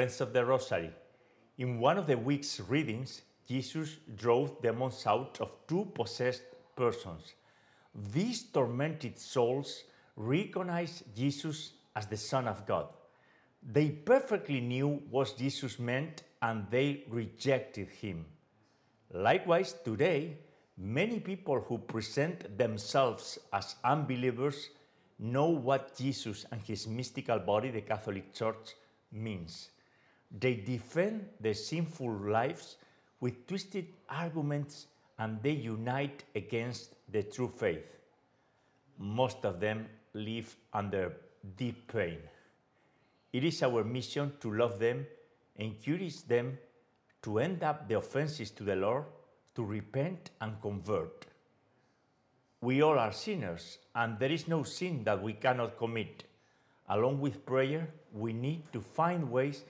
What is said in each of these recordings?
Friends of the Rosary, in one of the week's readings, Jesus drove demons out of two possessed persons. These tormented souls recognized Jesus as the Son of God. They perfectly knew what Jesus meant and they rejected him. Likewise, today, many people who present themselves as unbelievers know what Jesus and his mystical body, the Catholic Church, means. They defend their sinful lives with twisted arguments and they unite against the true faith. Most of them live under deep pain. It is our mission to love them, encourage them to end up the offenses to the Lord, to repent and convert. We all are sinners, and there is no sin that we cannot commit. Along with prayer, we need to find ways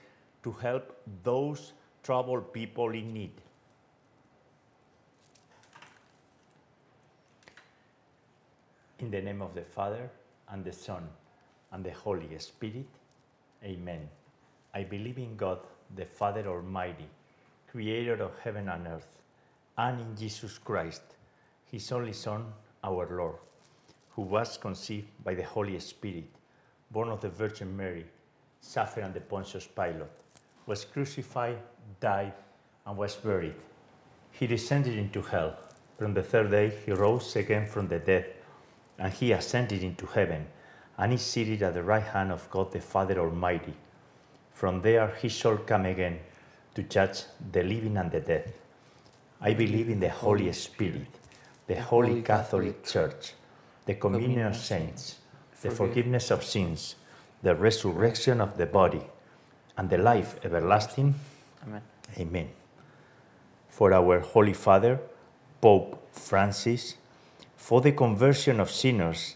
to help those troubled people in need. In the name of the Father, and the Son, and the Holy Spirit, Amen. I believe in God, the Father Almighty, creator of heaven and earth, and in Jesus Christ, his only Son, our Lord, who was conceived by the Holy Spirit, born of the Virgin Mary, suffered under Pontius Pilate, was crucified, died, and was buried. He descended into hell. From the third day, he rose again from the dead, and he ascended into heaven, and is seated at the right hand of God the Father Almighty. From there, he shall come again to judge the living and the dead. I believe in the Holy Spirit, the Holy Catholic Church, the communion of saints, the forgiveness of sins, the resurrection of the body, and the life everlasting. Amen. Amen. For our Holy Father, Pope Francis, for the conversion of sinners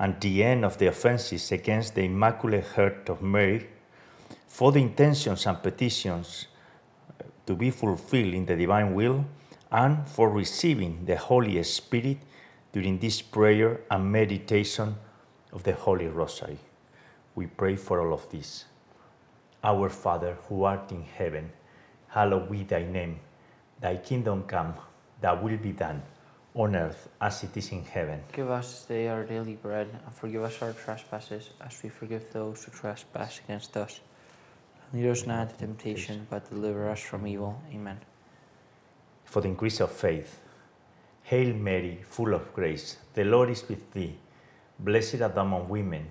and the end of the offenses against the Immaculate Heart of Mary, for the intentions and petitions uh, to be fulfilled in the divine will, and for receiving the Holy Spirit during this prayer and meditation of the Holy Rosary. We pray for all of this. Our Father, who art in heaven, hallowed be thy name. Thy kingdom come, thy will be done, on earth as it is in heaven. Give us this day our daily bread, and forgive us our trespasses, as we forgive those who trespass against us. And lead us not into temptation, but deliver us from evil. Amen. For the increase of faith. Hail Mary, full of grace, the Lord is with thee. Blessed art thou among women,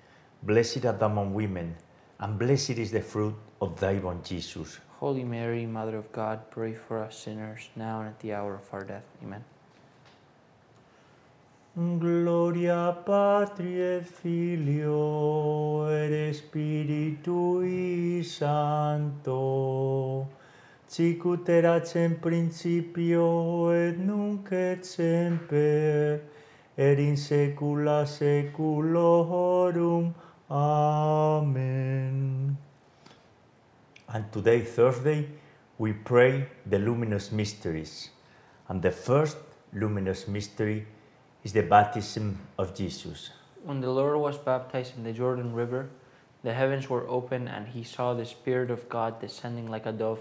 Blessed art thou among women, and blessed is the fruit of thy womb, Jesus. Holy Mary, Mother of God, pray for us sinners, now and at the hour of our death. Amen. Gloria Patri et Filio et Spiritui Sancto, sicut erat in principio et nunc et semper, et in saecula saeculorum. Amen. And today, Thursday, we pray the luminous mysteries. And the first luminous mystery is the baptism of Jesus. When the Lord was baptized in the Jordan River, the heavens were open, and he saw the Spirit of God descending like a dove,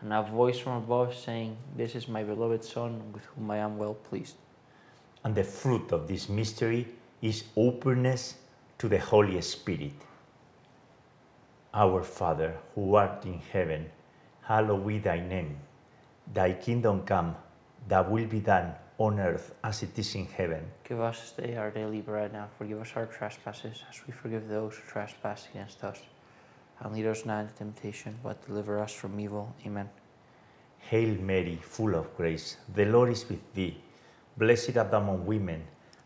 and a voice from above saying, This is my beloved Son, with whom I am well pleased. And the fruit of this mystery is openness to the Holy Spirit. Our Father, who art in heaven, hallowed be thy name. Thy kingdom come, thy will be done on earth as it is in heaven. Give us this day our daily bread, and forgive us our trespasses, as we forgive those who trespass against us. And lead us not into temptation, but deliver us from evil. Amen. Hail Mary, full of grace, the Lord is with thee. Blessed art thou among women,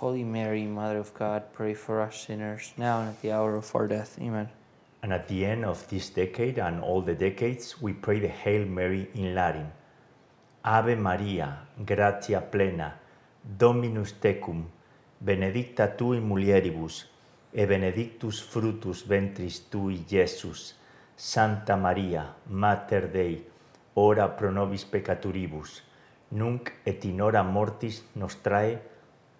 Holy Mary, Mother of God, pray for us sinners, now and at the hour of our death. Amen. And at the end of this decade and all the decades, we pray the Hail Mary in Latin. Ave Maria, gratia plena, Dominus tecum, benedicta tu in mulieribus, e benedictus fructus ventris tui, Iesus. Santa Maria, Mater Dei, ora pro nobis peccatoribus, nunc et in hora mortis nostrae.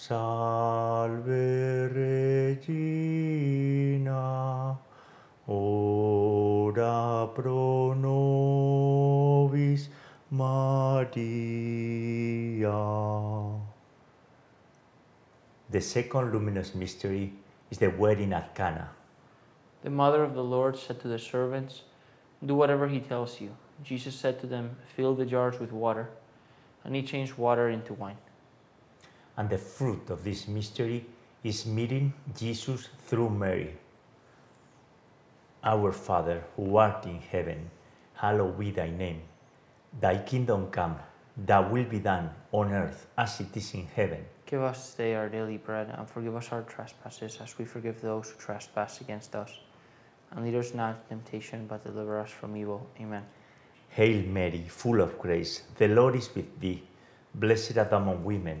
Salve Regina, ora pro nobis Maria. The second luminous mystery is the wedding at Cana. The mother of the Lord said to the servants, Do whatever he tells you. Jesus said to them, Fill the jars with water. And he changed water into wine. And the fruit of this mystery is meeting Jesus through Mary. Our Father, who art in heaven, hallowed be thy name. Thy kingdom come, thy will be done on earth as it is in heaven. Give us today our daily bread, and forgive us our trespasses, as we forgive those who trespass against us. And lead us not into temptation, but deliver us from evil. Amen. Hail Mary, full of grace, the Lord is with thee. Blessed art thou among women,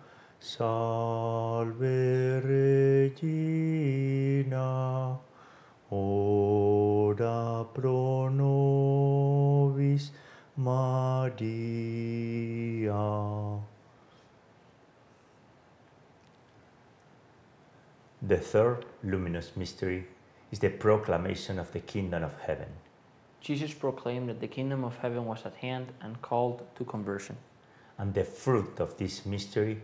Salve Regina, ora pro nobis Maria. The third luminous mystery is the proclamation of the kingdom of heaven. Jesus proclaimed that the kingdom of heaven was at hand and called to conversion. And the fruit of this mystery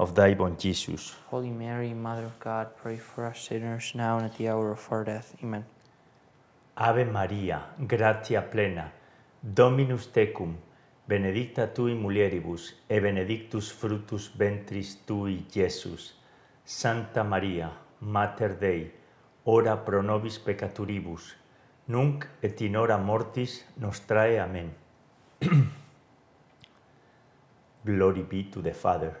of thy womb, Jesus. Holy Mary, Mother of God, pray for us sinners, now and at the hour of our death. Amen. Ave Maria, gratia plena, Dominus tecum, benedicta tu in mulieribus, e benedictus fructus ventris tui, Iesus. Santa Maria, Mater Dei, ora pro nobis peccatoribus, nunc et in hora mortis nostrae. Amen. Glory be to the Father,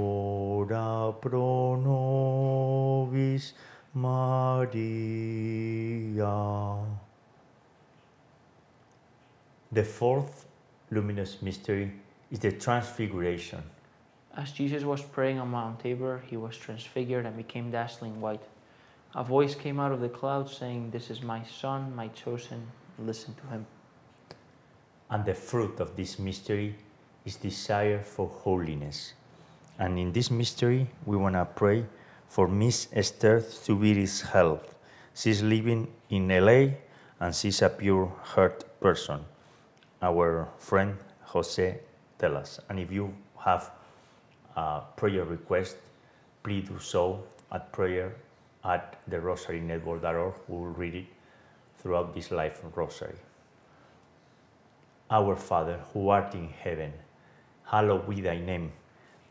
pro nobis Maria. The fourth luminous mystery is the Transfiguration. As Jesus was praying on Mount Tabor, he was transfigured and became dazzling white. A voice came out of the cloud saying, This is my Son, my chosen, listen to him. And the fruit of this mystery is desire for holiness. And in this mystery, we want to pray for Miss Esther Zubiri's health. She's living in LA and she's a pure heart person. Our friend Jose tell us. And if you have a prayer request, please do so at prayer at the rosarynetwork.org. We will read it throughout this life rosary. Our Father, who art in heaven, hallowed be thy name.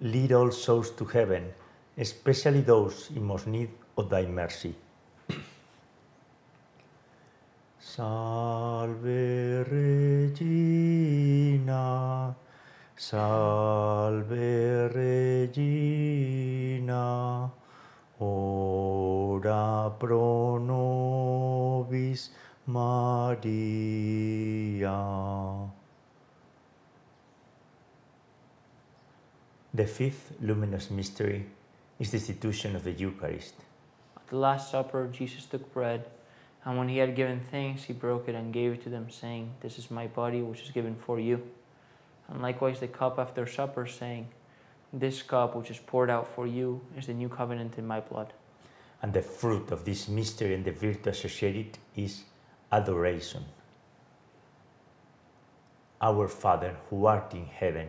lead all souls to heaven, especially those in most need of thy mercy. Salve Regina, Salve Regina, ora pro nobis Maria. The fifth luminous mystery is the institution of the Eucharist. At the Last Supper, Jesus took bread, and when he had given thanks, he broke it and gave it to them, saying, This is my body, which is given for you. And likewise the cup after supper, saying, This cup, which is poured out for you, is the new covenant in my blood. And the fruit of this mystery and the virtue associated is adoration. Our Father, who art in heaven,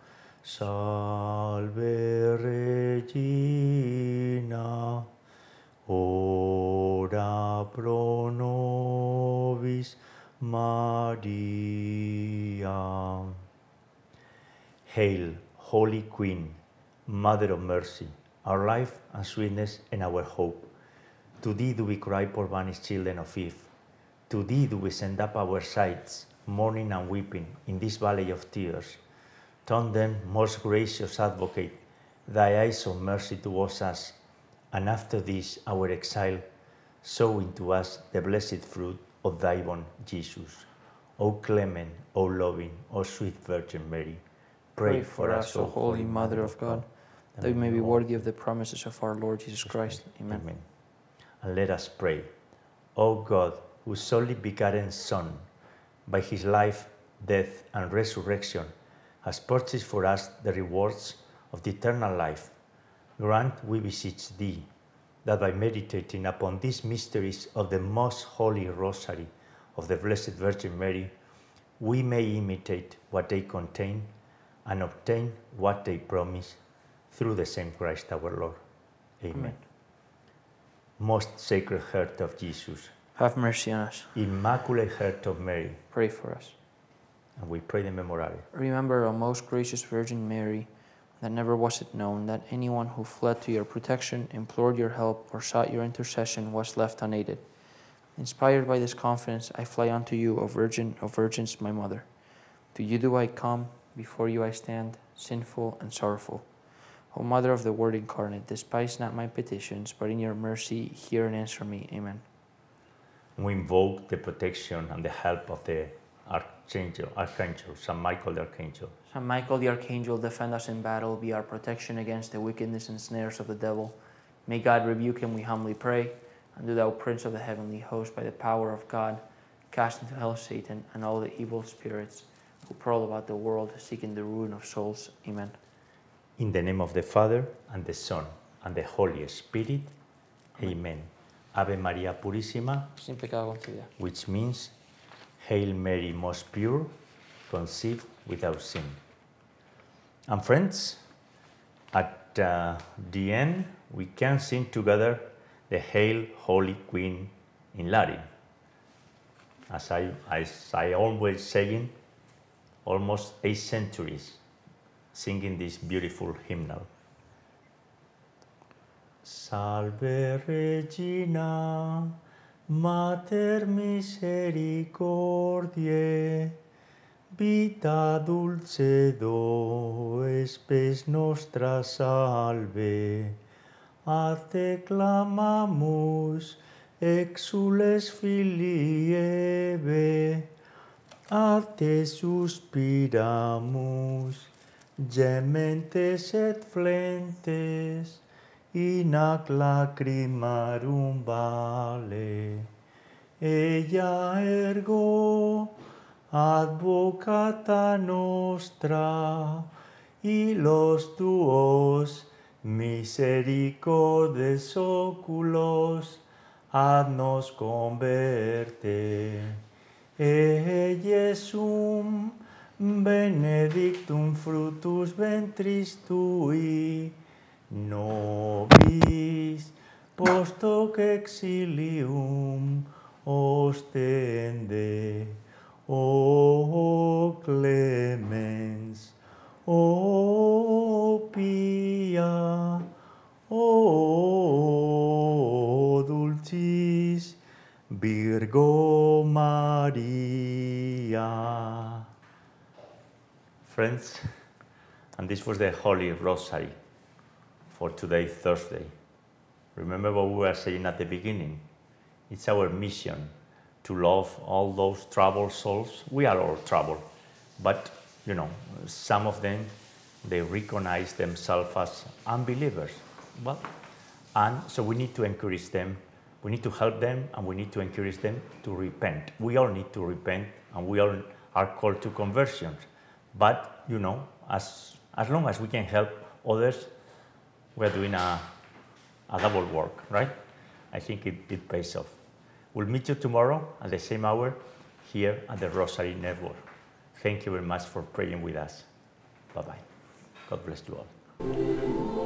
Salve Regina, ora pro nobis Maria. Hail, Holy Queen, Mother of Mercy, our life and sweetness and our hope. To thee do we cry, poor banished children of Eve. To thee do we send up our sighs, mourning and weeping, in this valley of tears. Turn then, most gracious advocate, thy eyes of mercy towards us, and after this our exile, sow into us the blessed fruit of thy womb, Jesus. O clement, O loving, O sweet Virgin Mary, Pray for us, O Holy Mother of God, that we may be worthy of the promises of our Lord Jesus Christ. Amen. Amen. And let us pray. O God, whose only begotten Son, by his life, death, and resurrection, has purchased for us the rewards of the eternal life, grant, we beseech thee, that by meditating upon these mysteries of the most holy rosary of the Blessed Virgin Mary, we may imitate what they contain and obtain what they promise through the same Christ our Lord. Amen. Amen. Most Sacred Heart of Jesus, Have mercy on us. Immaculate Heart of Mary, Pray for us. And we pray the Memorare. Remember, O most gracious Virgin Mary, that never was it known that anyone who fled to your protection, implored your help, or sought your intercession was left unaided. Inspired by this confidence, I fly unto you, O Virgin, O Virgins, my Mother. To you do I come, before you I stand, sinful and sorrowful. O Mother of the Word incarnate, despise not my petitions, but in your mercy hear and answer me. Amen. We invoke the protection and the help of the Archangel, Archangel, Saint Michael the Archangel. Saint Michael the Archangel, defend us in battle, be our protection against the wickedness and snares of the devil. May God rebuke him, we humbly pray. And do thou, Prince of the heavenly host, by the power of God, Cast into hell Satan and all the evil spirits who prowl about the world seeking the ruin of souls. Amen. In the name of the Father, and the Son, and the Holy Spirit. Amen. Ave Maria Purissima, Sin pecado concebida. which means Hail Mary, most pure, conceived without sin. And friends, at uh, the end, we can sing together the Hail Holy Queen in Latin. As I, as I always saying, almost eight centuries singing this beautiful hymnal. Salve Regina, Mater misericordiae, vita dulcedo, espes nostra salve, a te clamamus, exules filii Eve, a te suspiramus, gementes et flentes, in ac lacrimarum vale. Ella ergo advocata nostra, y los tuos misericordes oculos ad nos converte. E Jesum benedictum fructus ventris tui, nobis post hoc exilium ostende. O clemens, o pia, o dulcis Virgo Maria. Friends, and this was the Holy Rosary for today, Thursday. Remember what we were saying at the beginning? It's our mission to love all those troubled souls. We are all troubled, but you know, some of them they recognize themselves as unbelievers. Well, and so we need to encourage them, we need to help them, and we need to encourage them to repent. We all need to repent, and we all are called to conversions. But you know, as as long as we can help others, we're doing a, a double work, right? I think it, it pays off. We'll meet you tomorrow at the same hour here at the Rosary Network. Thank you very much for praying with us. Bye bye. God bless you all.